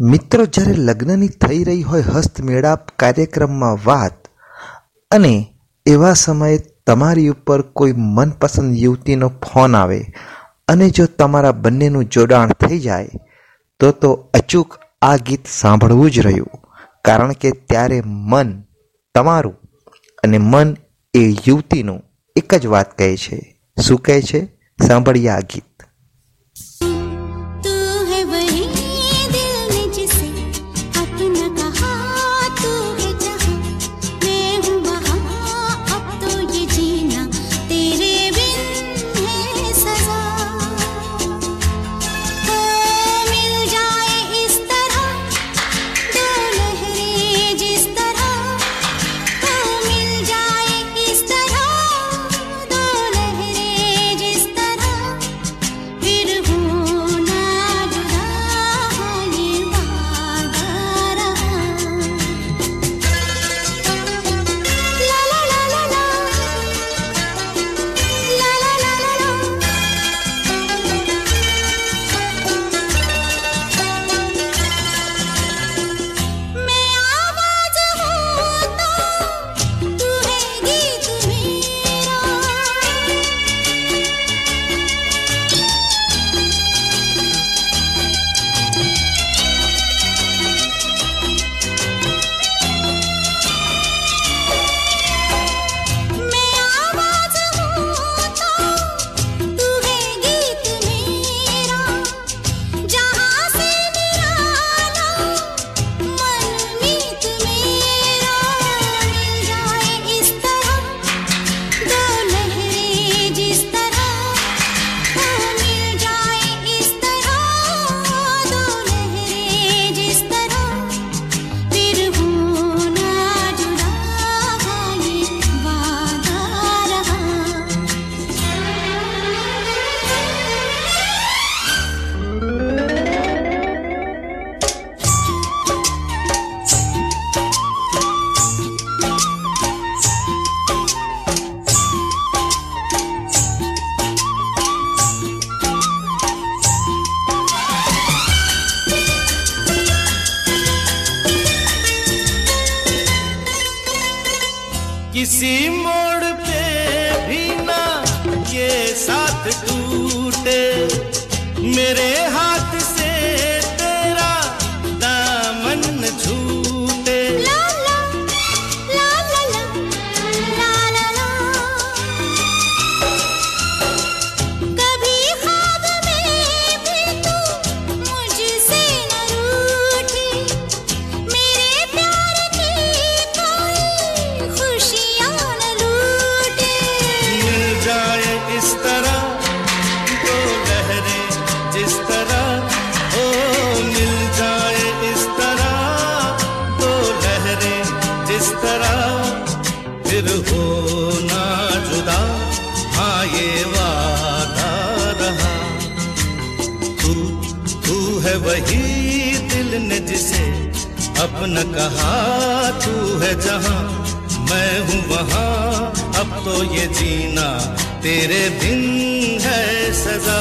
મિત્રો જ્યારે લગ્નની થઈ રહી હોય હસ્તમેળાપ કાર્યક્રમમાં વાત અને એવા સમયે તમારી ઉપર કોઈ મનપસંદ યુવતીનો ફોન આવે અને જો તમારા બંનેનું જોડાણ થઈ જાય, તો તો અચૂક આ ગીત સાંભળવું જ રહ્યું. કારણ કે ત્યારે મન તમારું અને મન એ યુવતીનું એક જ વાત કહે છે. શું કહે છે? સાંભળીએ આ ગીત. फिर होना जुदा हाँ ये वादा रहा। तू तू है वही दिल ने जिसे अपना कहा, तू है जहाँ मैं हूँ वहाँ। अब तो ये जीना तेरे दिन है सजा।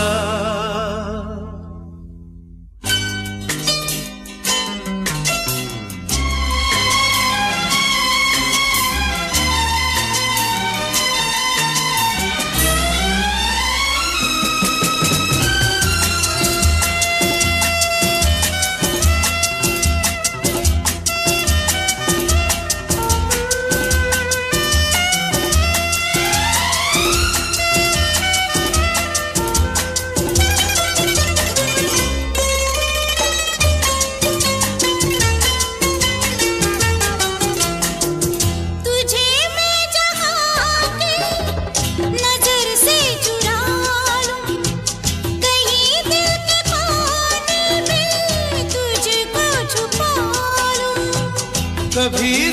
कभी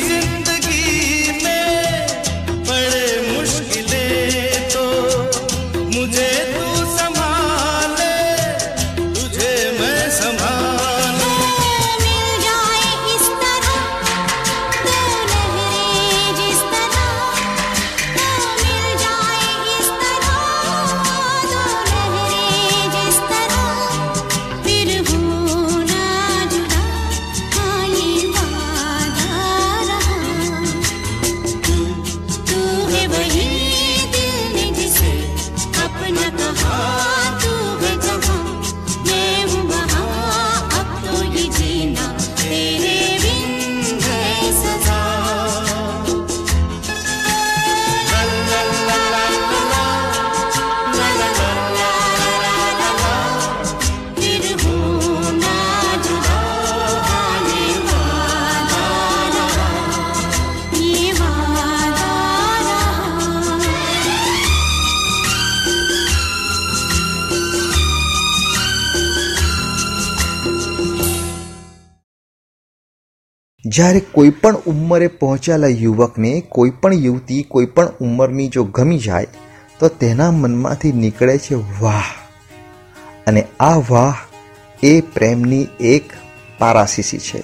જ્યારે કોઈ પણ ઉંમરે પહોંચેલા યુવકને કોઈ પણ યુવતી, કોઈ પણ ઉંમરની જો ગમી જાય, તો તેના મનમાંથી નીકળે છે વાહ. અને આ વાહ એ પ્રેમની એક પારાસીસી છે.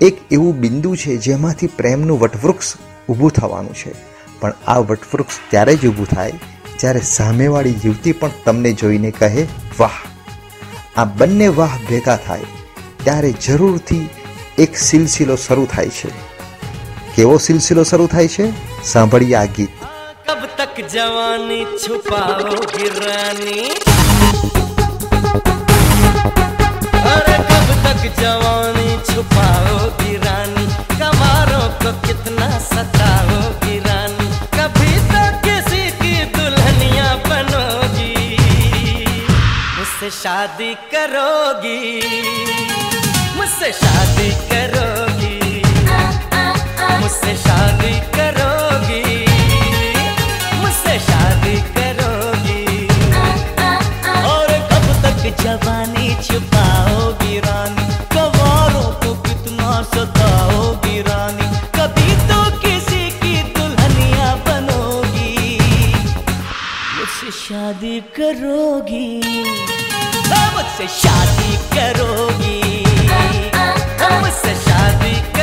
એક એવું બિંદુ છે જેમાંથી પ્રેમનું વટવૃક્ષ ઊભું થવાનું છે. પણ આ વટવૃક્ષ ત્યારે જ ઊભું થાય જ્યારે સામેવાળી યુવતી પણ તમને જોઈને કહે, વાહ. આ બંને વાહ ભેગા થાય ત્યારે જરૂરથી એક સિલસિલો શરૂ થાય છે કેવો સિલસિલો શરૂ થાય છે સાંભળીએ આ ગીત कब तक जवानी छुपाओगी रानी अरे कब तक जवानी छुपाओगी रानी कमारों को कितना सताओगी रानी कभी तो किसी की दुल्हनिया बनोगी मुझसे शादी करोगी मुझसे शादी करोगी। मुझसे शादी करोगी। मुझसे शादी करोगी। और कब तक जवानी छुपाओगी रानी? कवारों को कितना सताओगी रानी? कभी तो किसी की दुल्हनिया बनोगी। मुझसे शादी करोगी। हाँ, मुझसे शादी करोगी। آه، آه، آه. أنا لسه شعبي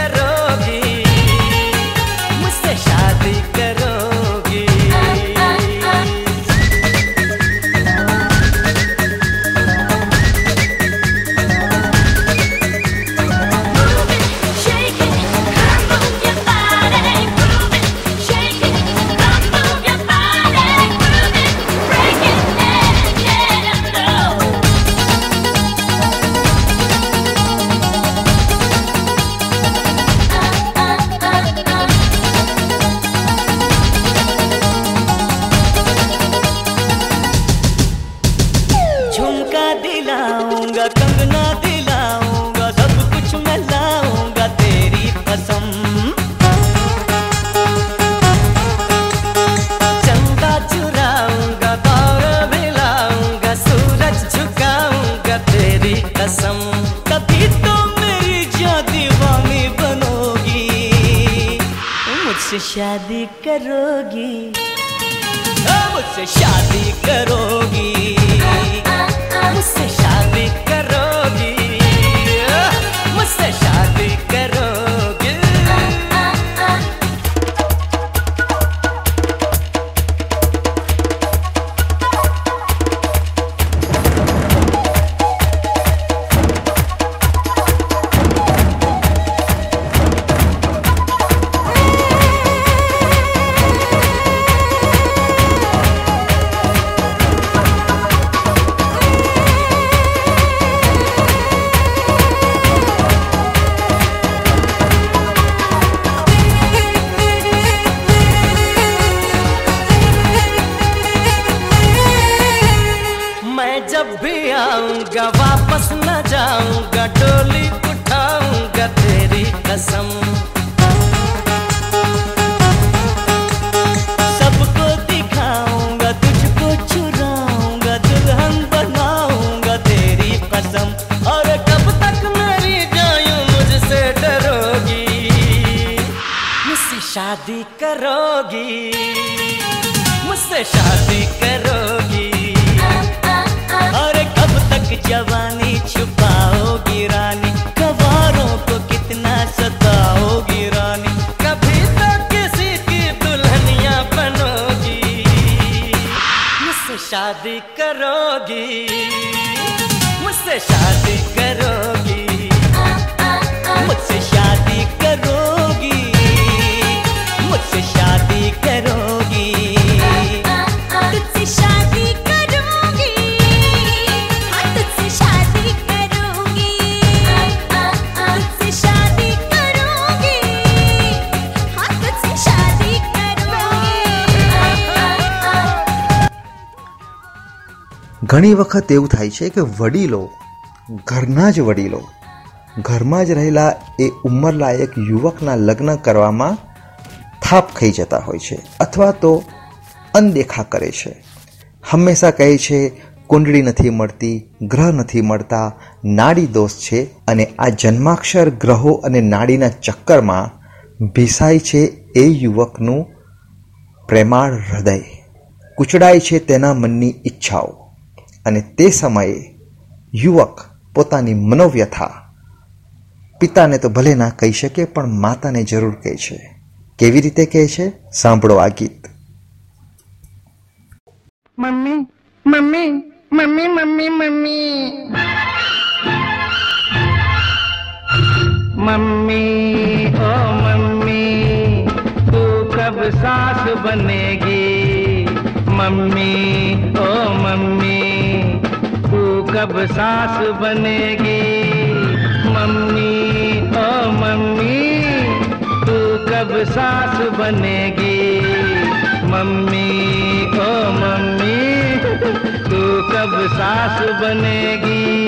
ઘણી વખત એવું થાય છે કે વડીલો, ઘરના જ વડીલો, ઘરમાં જ રહેલા એ ઉંમરલાયક યુવકના લગ્ન કરવામાં થાપ ખાઈ જતા હોય છે અથવા તો અનદેખા કરે છે. હંમેશા કહે છે, કુંડળી નથી મળતી, ગ્રહ નથી મળતા, નાડી દોષ છે. અને આ જન્માક્ષર ગ્રહો અને નાડીના ચક્કરમાં ભીસાય છે એ યુવકનું પ્રેમાળ હૃદય. કૂચડાય છે તેના મનની ઈચ્છાઓ. અને તે સમયે યુવક પોતાની મનોવ્યથા પિતાને તો ભલે ના કહી શકે, પણ માતાને જરૂર કહે છે. કેવી રીતે કહે છે? સાંભળો આ ગીત. Mummy mummy mummy mummy mummy. Mummy, ઓ મમ્મી, તું કબ સાસ બનેગી? मम्मी, ओ मम्मी, तू कब सास बनेगी? मम्मी, ओ मम्मी, तू कब सास बनेगी? मम्मी, ओ मम्मी, तू कब सास बनेगी?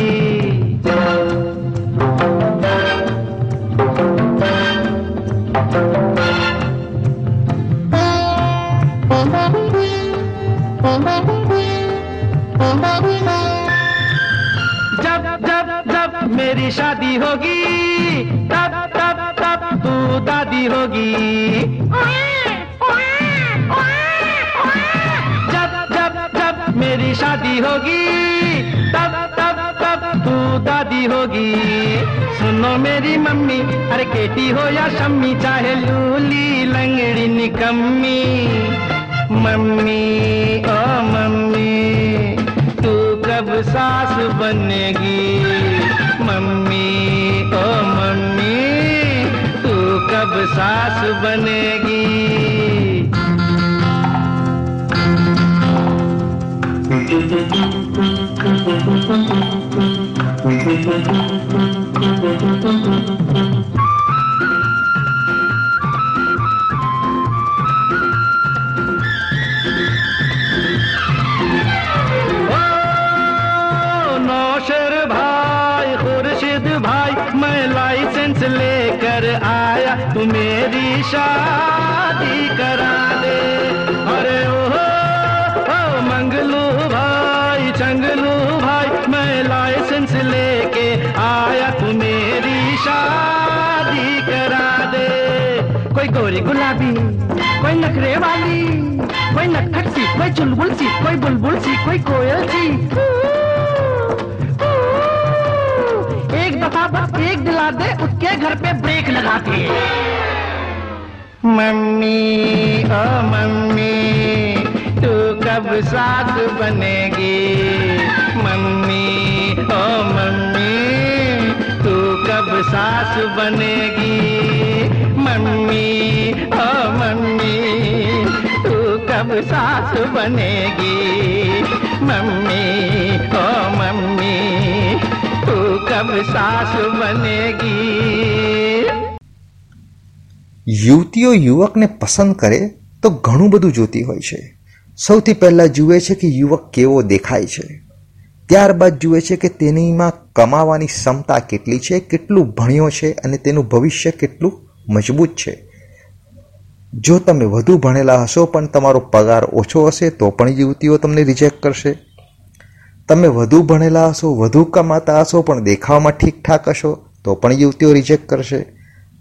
जब जब जब मेरी शादी होगी, तब तब तब तू दादी होगी। जब जब जब मेरी शादी होगी, तब तब तब तू दादी होगी। सुनो मेरी मम्मी, अरे केटी हो या शम्मी, चाहे लूली लंगड़ी निकम्मी। मम्मी ओ मम्मी तू कब सास बनेगी मम्मी ओ मम्मी तू कब सास बनेगी ओ शादी करा दे। अरे ओ ओ मंगलू भाई, चंगलू भाई, मैं लाइसेंस लेके आया तू मेरी शादी करा दे। कोई गोरी गुलाबी, कोई नखरे वाली, कोई नटखट सी, कोई चुलबुल सी, कोई बुलबुल सी, कोई कोयल सी। एक दफ़ा बस एक दिला दे, उसके घर पे ब्रेक लगा दे मम्मी ओ मम्मी तू कब सास बनेगी मम्मी ओ मम्मी तू कब सास बनेगी मम्मी ओ मम्मी तू कब सास बनेगी मम्मी ओ मम्मी तू कब सास बनेगी યુવતીઓ યુવકને પસંદ કરે તો ઘણું બધું જોતી હોય છે. સૌથી પહેલાં જુએ છે કે યુવક કેવો દેખાય છે. ત્યારબાદ જુએ છે કે તેનીમાં કમાવાની ક્ષમતા કેટલી છે, કેટલું ભણ્યો છે અને તેનું ભવિષ્ય કેટલું મજબૂત છે. જો તમે વધુ ભણેલા હશો પણ તમારો પગાર ઓછો હશે તો પણ યુવતીઓ તમને રિજેક્ટ કરશે. તમે વધુ ભણેલા હશો, વધુ કમાતા હશો પણ દેખાવમાં ઠીકઠાક હશો તો પણ યુવતીઓ રિજેક્ટ કરશે.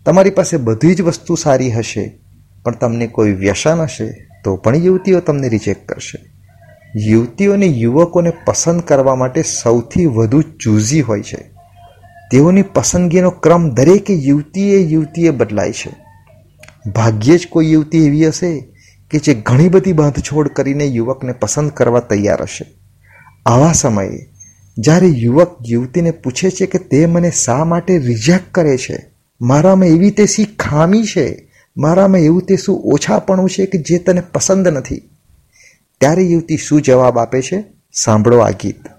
તમારી પાસે બધી જ વસ્તુ સારી હશે, પણ તમને કોઈ વ્યસન હશે, તો પણ યુવતીઓ તમને રિજેક્ટ કરશે. યુવતીઓને યુવકોને પસંદ કરવા માટે સૌથી વધુ ચૂઝી હોય છે. તેઓની પસંદગીનો ક્રમ દરેકે યુવતીએ યુવતીએ બદલાય છે. ભાગ્યે જ કોઈ યુવતી એવી હશે કે જે ઘણી બધી બાંધછોડ કરીને યુવકને પસંદ કરવા તૈયાર હશે. આવા સમયે જ્યારે યુવક યુવતીને પૂછે છે કે તે મને શા માટે રિજેક્ટ કરે છે મારામાં એવી તે શી ખામી છે, મારામાં એવું તે શું ઓછાપણું છે કે જે તને પસંદ નથી? ત્યારે યુવતી શું જવાબ આપે છે? સાંભળો આ ગીત.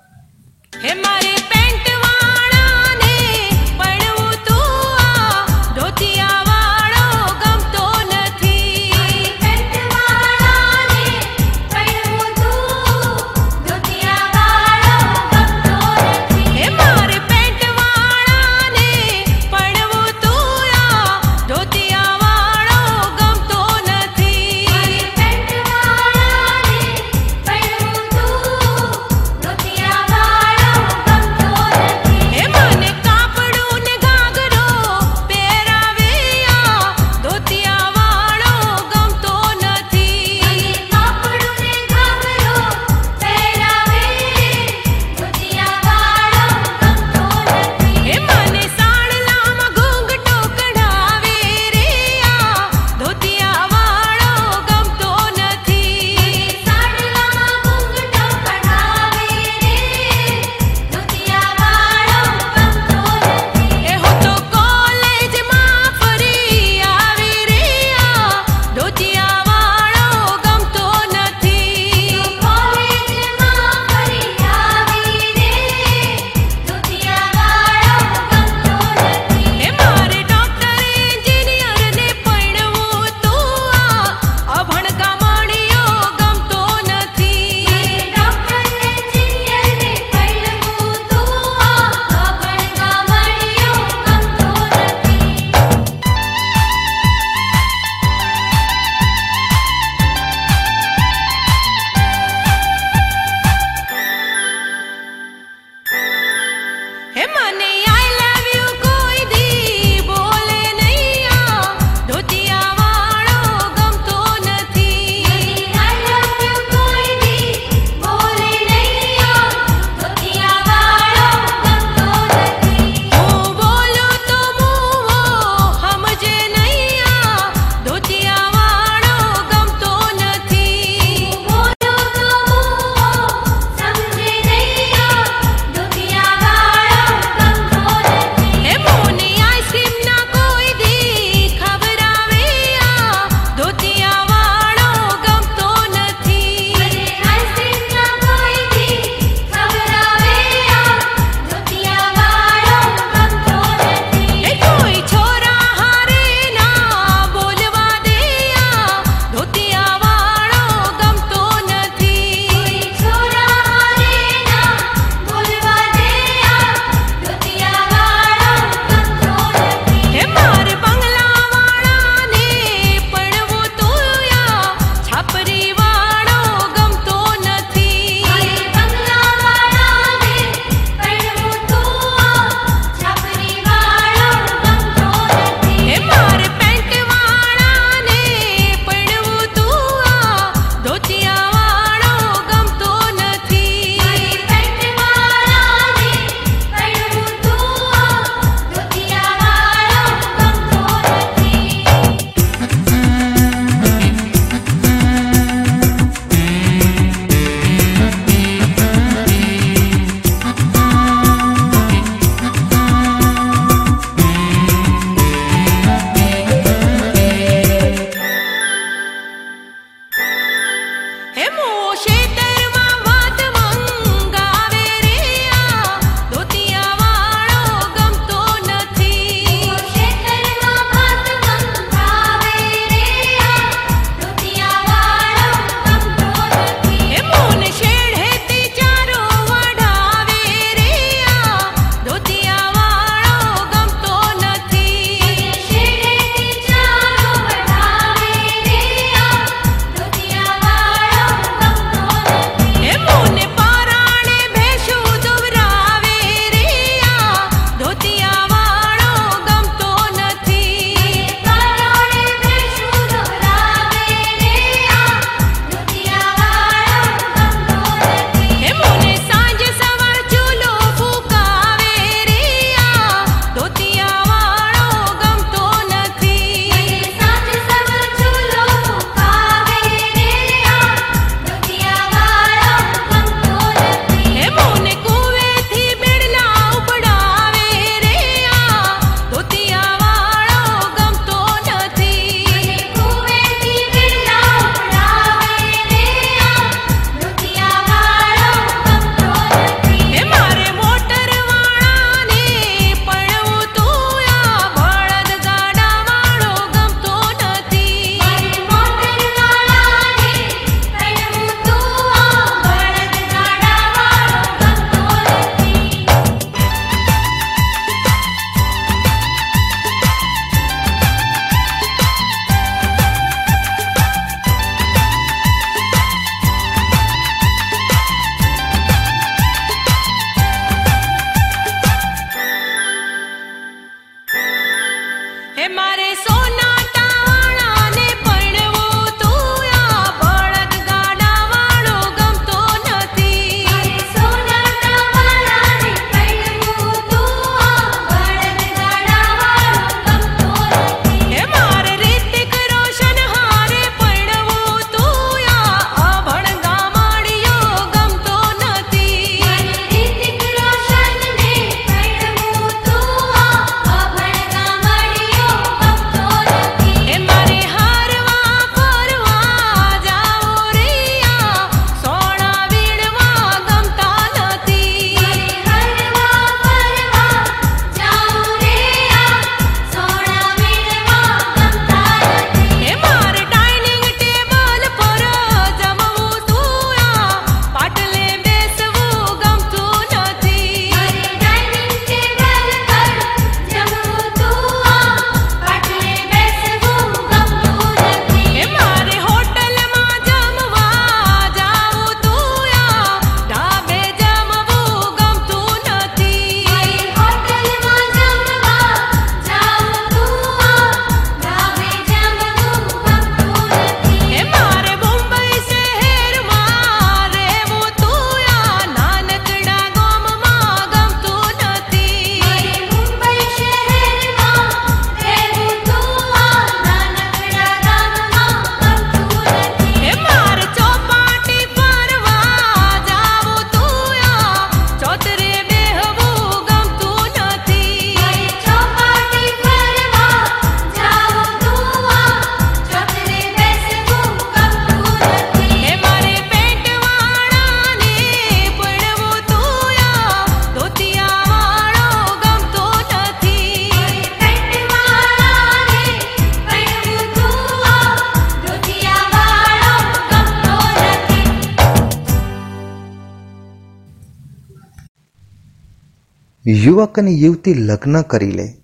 યુવક અને યુવતી લગ્ન કરી લે.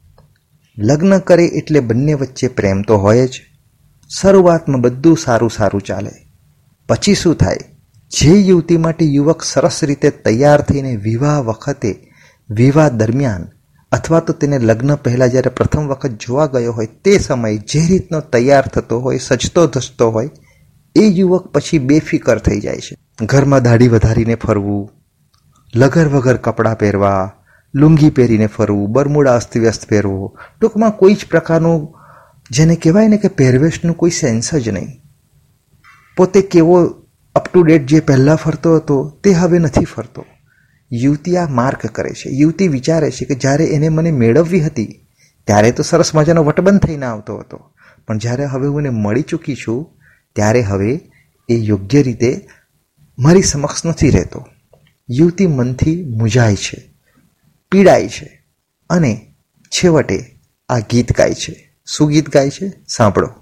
લગ્ન કરે એટલે બંને વચ્ચે પ્રેમ તો હોય જ. શરૂઆતમાં બધું સારું સારું ચાલે. પછી શું થાય? જે યુવતી માટે યુવક સરસ રીતે તૈયાર થઈને વિવાહ વખતે, વિવાહ દરમિયાન અથવા તો તેને લગ્ન પહેલાં જ્યારે પ્રથમ વખત જોવા ગયો હોય તે સમયે જે રીતનો તૈયાર થતો હોય, સજતો ધસતો હોય, એ યુવક પછી બેફિકર થઈ જાય છે. ઘરમાં દાઢી વધારીને ફરવું લગર વગર કપડાં પહેરવા લુંગી પહેરીને ફરવું, બરમુડા અસ્તવ્યસ્ત પહેરવું. ટૂંકમાં કોઈ જ પ્રકારનું, જેને કહેવાય ને કે પહેરવેશનું કોઈ સેન્સ જ નહીં. પોતે કેવો અપ ટુ ડેટ જે પહેલાં ફરતો હતો, તે હવે નથી ફરતો. યુવતી આ માર્ક કરે છે. યુવતી વિચારે છે કે જ્યારે એને મને મેળવવી હતી, ત્યારે તો સરસ મજાનો વટબંધ થઈને આવતો હતો. પણ જ્યારે હવે હું એને મળી ચૂકી છું, ત્યારે હવે એ યોગ્ય રીતે મારી સમક્ષ નથી રહેતો. યુવતી મનથી મૂંઝાય છે. પીડાય છે. અને છેવટે આ ગીત ગાય છે. શું ગીત ગાય છે? સાંભળો.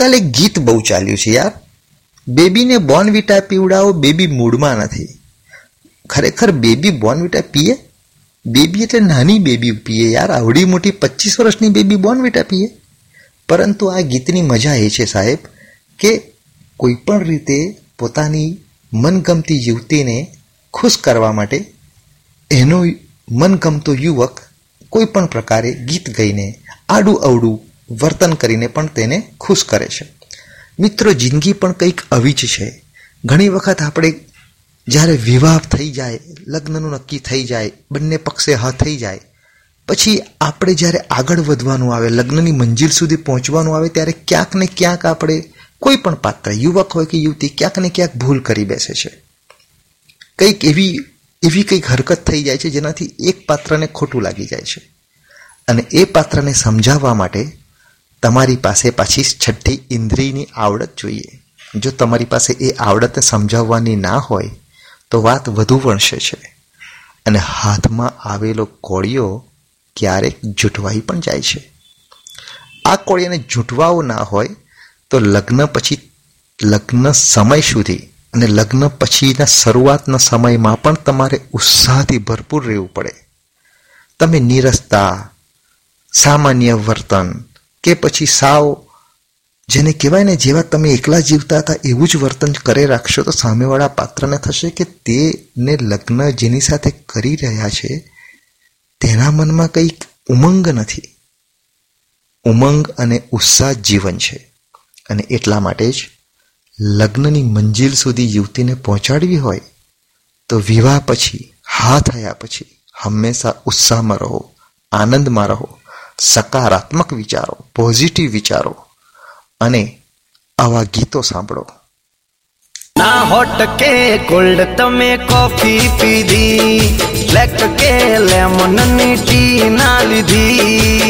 આજકાલ એક ગીત બહુ ચાલ્યું છે યાર. બેબીને બોર્નવિટા પીવડાવો, બેબી મૂડમાં નથી. ખરેખર બેબી બોર્નવિટા પીએ? બેબી એટલે નાની બેબી પીએ યાર. આવડી મોટી પચીસ વર્ષની બેબી બોર્નવિટા પીએ. પરંતુ આ ગીતની મજા એ છે સાહેબ કે કોઈ પણ રીતે પોતાની મનગમતી યુવતીને ખુશ કરવા માટે એનો મનગમતો યુવક કોઈ પણ પ્રકારે ગીત ગાઈને આડું અવડું વર્તન કરીને પણ તેને ખુશ કરે છે. મિત્રો, જિંદગી પણ કંઈક આવી જ છે. ઘણી વખત આપણે જ્યારે વિવાહ થઈ જાય, લગ્નનું નક્કી થઈ જાય, બંને પક્ષે હા થઈ જાય, પછી આપણે જ્યારે આગળ વધવાનું આવે, લગ્નની મંજિલ સુધી પહોંચવાનું આવે, ત્યારે ક્યાંક ને ક્યાંક આપણે કોઈ પણ પાત્ર, યુવક હોય કે યુવતી, ક્યાંક ને ક્યાંક ભૂલ કરી બેસે છે. કંઈક એવી એવી કંઈક હરકત થઈ જાય છે જેનાથી એક પાત્રને ખોટું લાગી જાય છે. અને એ પાત્રને સમજાવવા માટે તમારી પાસે પાછી છઠ્ઠી ઇન્દ્રિયની આવડત જોઈએ. જો તમારી પાસે એ આવડતને સમજાવવાની ના હોય, તો વાત વધુ વણસે છે. અને હાથમાં આવેલો કોળિયો ક્યારેક જૂટવાઈ પણ જાય છે. આ કોળિયાને જૂટવાવો ના હોય, તો લગ્ન પછી, લગ્ન સમય સુધી અને લગ્ન પછીના શરૂઆતના સમયમાં પણ તમારે ઉત્સાહથી ભરપૂર રહેવું પડે. તમે નિરસતા, સામાન્ય વર્તન કે પછી સાવ, જેને કહેવાય ને જેવા તમે એકલા જીવતા હતા, એવું જ વર્તન કરે રાખશો તો સામેવાળા પાત્રને થશે કે તેને લગ્ન જેની સાથે કરી રહ્યા છે, તેના મનમાં કંઈક ઉમંગ નથી. ઉમંગ અને ઉત્સાહ જીવન છે. અને એટલા માટે જ લગ્નની મંજિલ સુધી યુવતીને પહોંચાડવી હોય, તો વિવાહ પછી, હા થયા પછી, હંમેશા ઉત્સાહમાં રહો, આનંદમાં રહો. સકારાત્મક વિચારો પોઝિટિવ વિચારો અને આવા ગીતો સાંભળો. ના હોટ કે કોલ્ડ તમે કોફી પીધી, બ્લેક કે લેમનની ટી ના લીધી.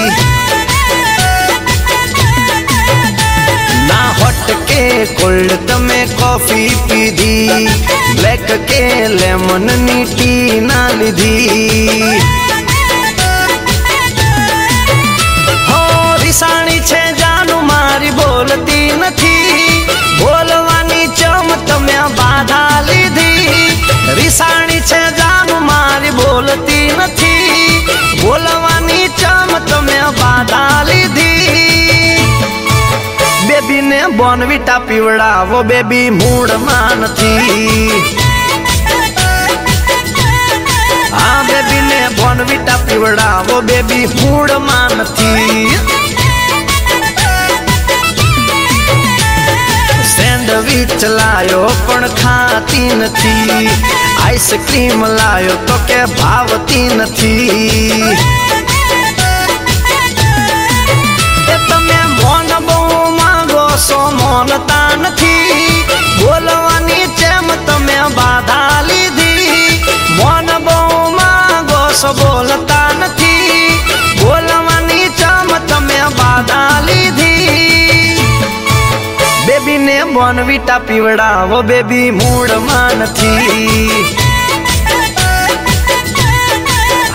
ના હોટ કે કોલ્ડ તમે કોફી પીધી, બ્લેક કે લેમનની ટી ના લીધી. હો રિસાણી છે, જાનું મારી બોલતી નથી. બોલવાની ચમ તમે બાધા લીધી. રિસાણી છે, જાનું મારી બોલતી નથી. બોલવાની ચમ તમે બાધા લીધી. બેબીને બોનવીટા પીવડાવો, બેબી મૂળમાં નથી. બોનવીટા પીવડાવો, બેબી મૂળમાં નથી. સેન્ડવિચ લાયો, પણ ખાતી નથી. આઈસ્ક્રીમ લાયો તો કે ભાવતી નથી. તમે મોન બહુ માંગો છો મોનતા નથી. બોલવાની જેમ તમે બાધા લીધી. મોન બહુ માંગો બોલતા નથી. બોલવાની જેમ તમે બાધા લીધી. બેબીને બોનવીટા પીવડાવો. બેબી મૂળમાં નથી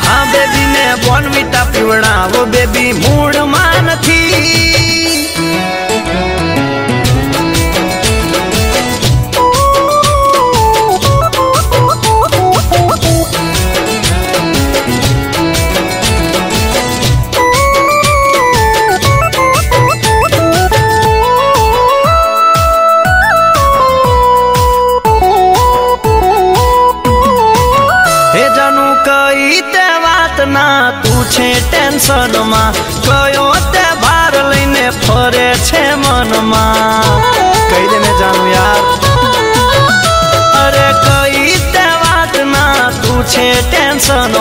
હા બેબીને બોનવીટા પીવડાવો. બેબી મૂળમાં નથી છે માં કયો તે ભાર લઈને ફરે છે મનમાં. કહી દે ને જાણું યાર. અરે કઈ તે વાત ના તું છે ટેન્શન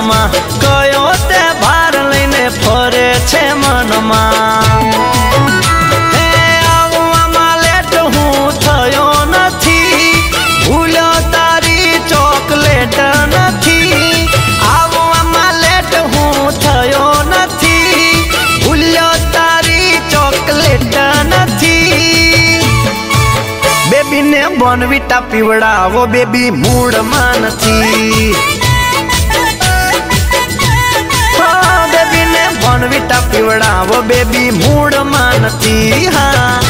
બોનવીટા પીવડાવો બેબી મૂળમાં નથી. બેબીને બોનવીટા પીવડાવો બેબી મૂળમાં નથી. હા.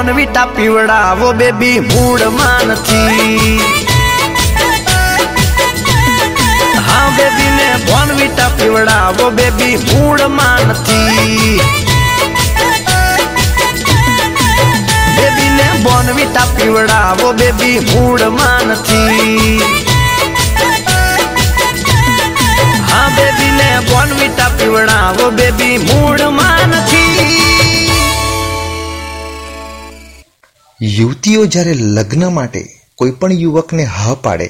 બેબીને બોનવીટા પીવડાવો બેબી મૂળમાં નથી હા બેબીને બોનવીટા પીવડાવો બેબી મૂળમાં નથી બેબીને બોનવીટા પીવડાવો બેબી મૂળમાં નથી હા બેબીને બોનવીટા પીવડાવો બેબી મૂળમાં નથી યુવતીઓ જ્યારે લગ્ન માટે કોઈ પણ યુવકને હ પાડે,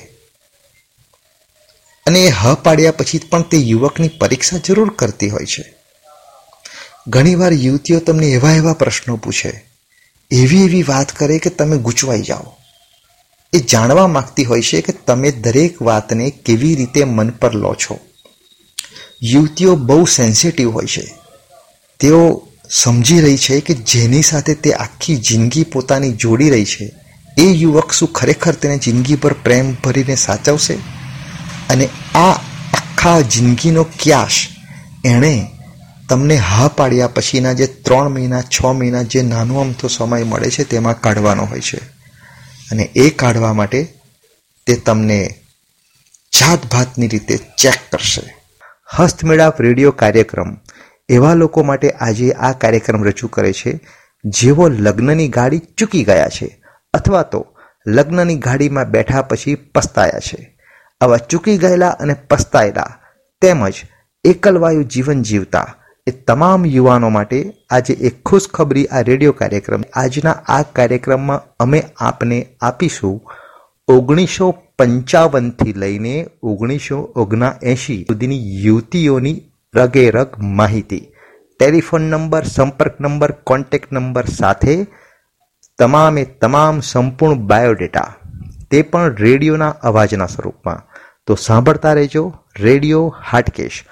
અને એ હ પાડ્યા પછી પણ તે યુવકની પરીક્ષા જરૂર કરતી હોય છે. ઘણીવાર યુવતીઓ તમને એવા એવા પ્રશ્નો પૂછે, એવી એવી વાત કરે કે તમે ગૂંચવાઈ જાઓ. એ જાણવા માંગતી હોય છે કે તમે દરેક વાતને કેવી રીતે મન પર લો છો. યુવતીઓ બહુ સેન્સિટિવ હોય છે. તેઓ સમજી રહી છે કે જેની સાથે તે આખી જિંદગી પોતાની જોડી રહી છે, એ યુવક શું ખરેખર તેને જિંદગી પર પ્રેમ ભરીને સાચવશે? અને આ આખા જિંદગીનો ક્યાશ એણે તમને હા પાડ્યા પછીના જે ત્રણ મહિના, છ મહિના, જે નાનો અમથો સમય મળે છે, તેમાં કાઢવાનો હોય છે. અને એ કાઢવા માટે તે તમને જાત ભાતની રીતે ચેક કરશે. હસ્તમેળાપ રેડિયો કાર્યક્રમ એવા લોકો માટે આજે આ કાર્યક્રમ રજૂ કરે છે, જેઓ લગ્નની ગાડી ચૂકી ગયા છે અથવા તો લગ્નની ગાડીમાં બેઠા પછી પસ્તાયા છે. આવા ચૂકી ગયેલા અને પસ્તાયેલા તેમજ એકલવાયુ જીવન જીવતા એ તમામ યુવાનો માટે આજે એક ખુશખબરી આ રેડિયો કાર્યક્રમ. આજના આ કાર્યક્રમમાં અમે આપને આપીશું ઓગણીસો પંચાવનથી લઈને ઓગણીસો ઓગણએંશી સુધીની યુવતીઓની રગે રગ માહિતી. ટેલિફોન નંબર, સંપર્ક નંબર, કોન્ટેક્ટ નંબર સાથે તમામે તમામ સંપૂર્ણ બાયોડેટા, તે પણ રેડિયોના અવાજના સ્વરૂપમાં. તો સાંભળતા રહેજો રેડિયો હાટકેશ.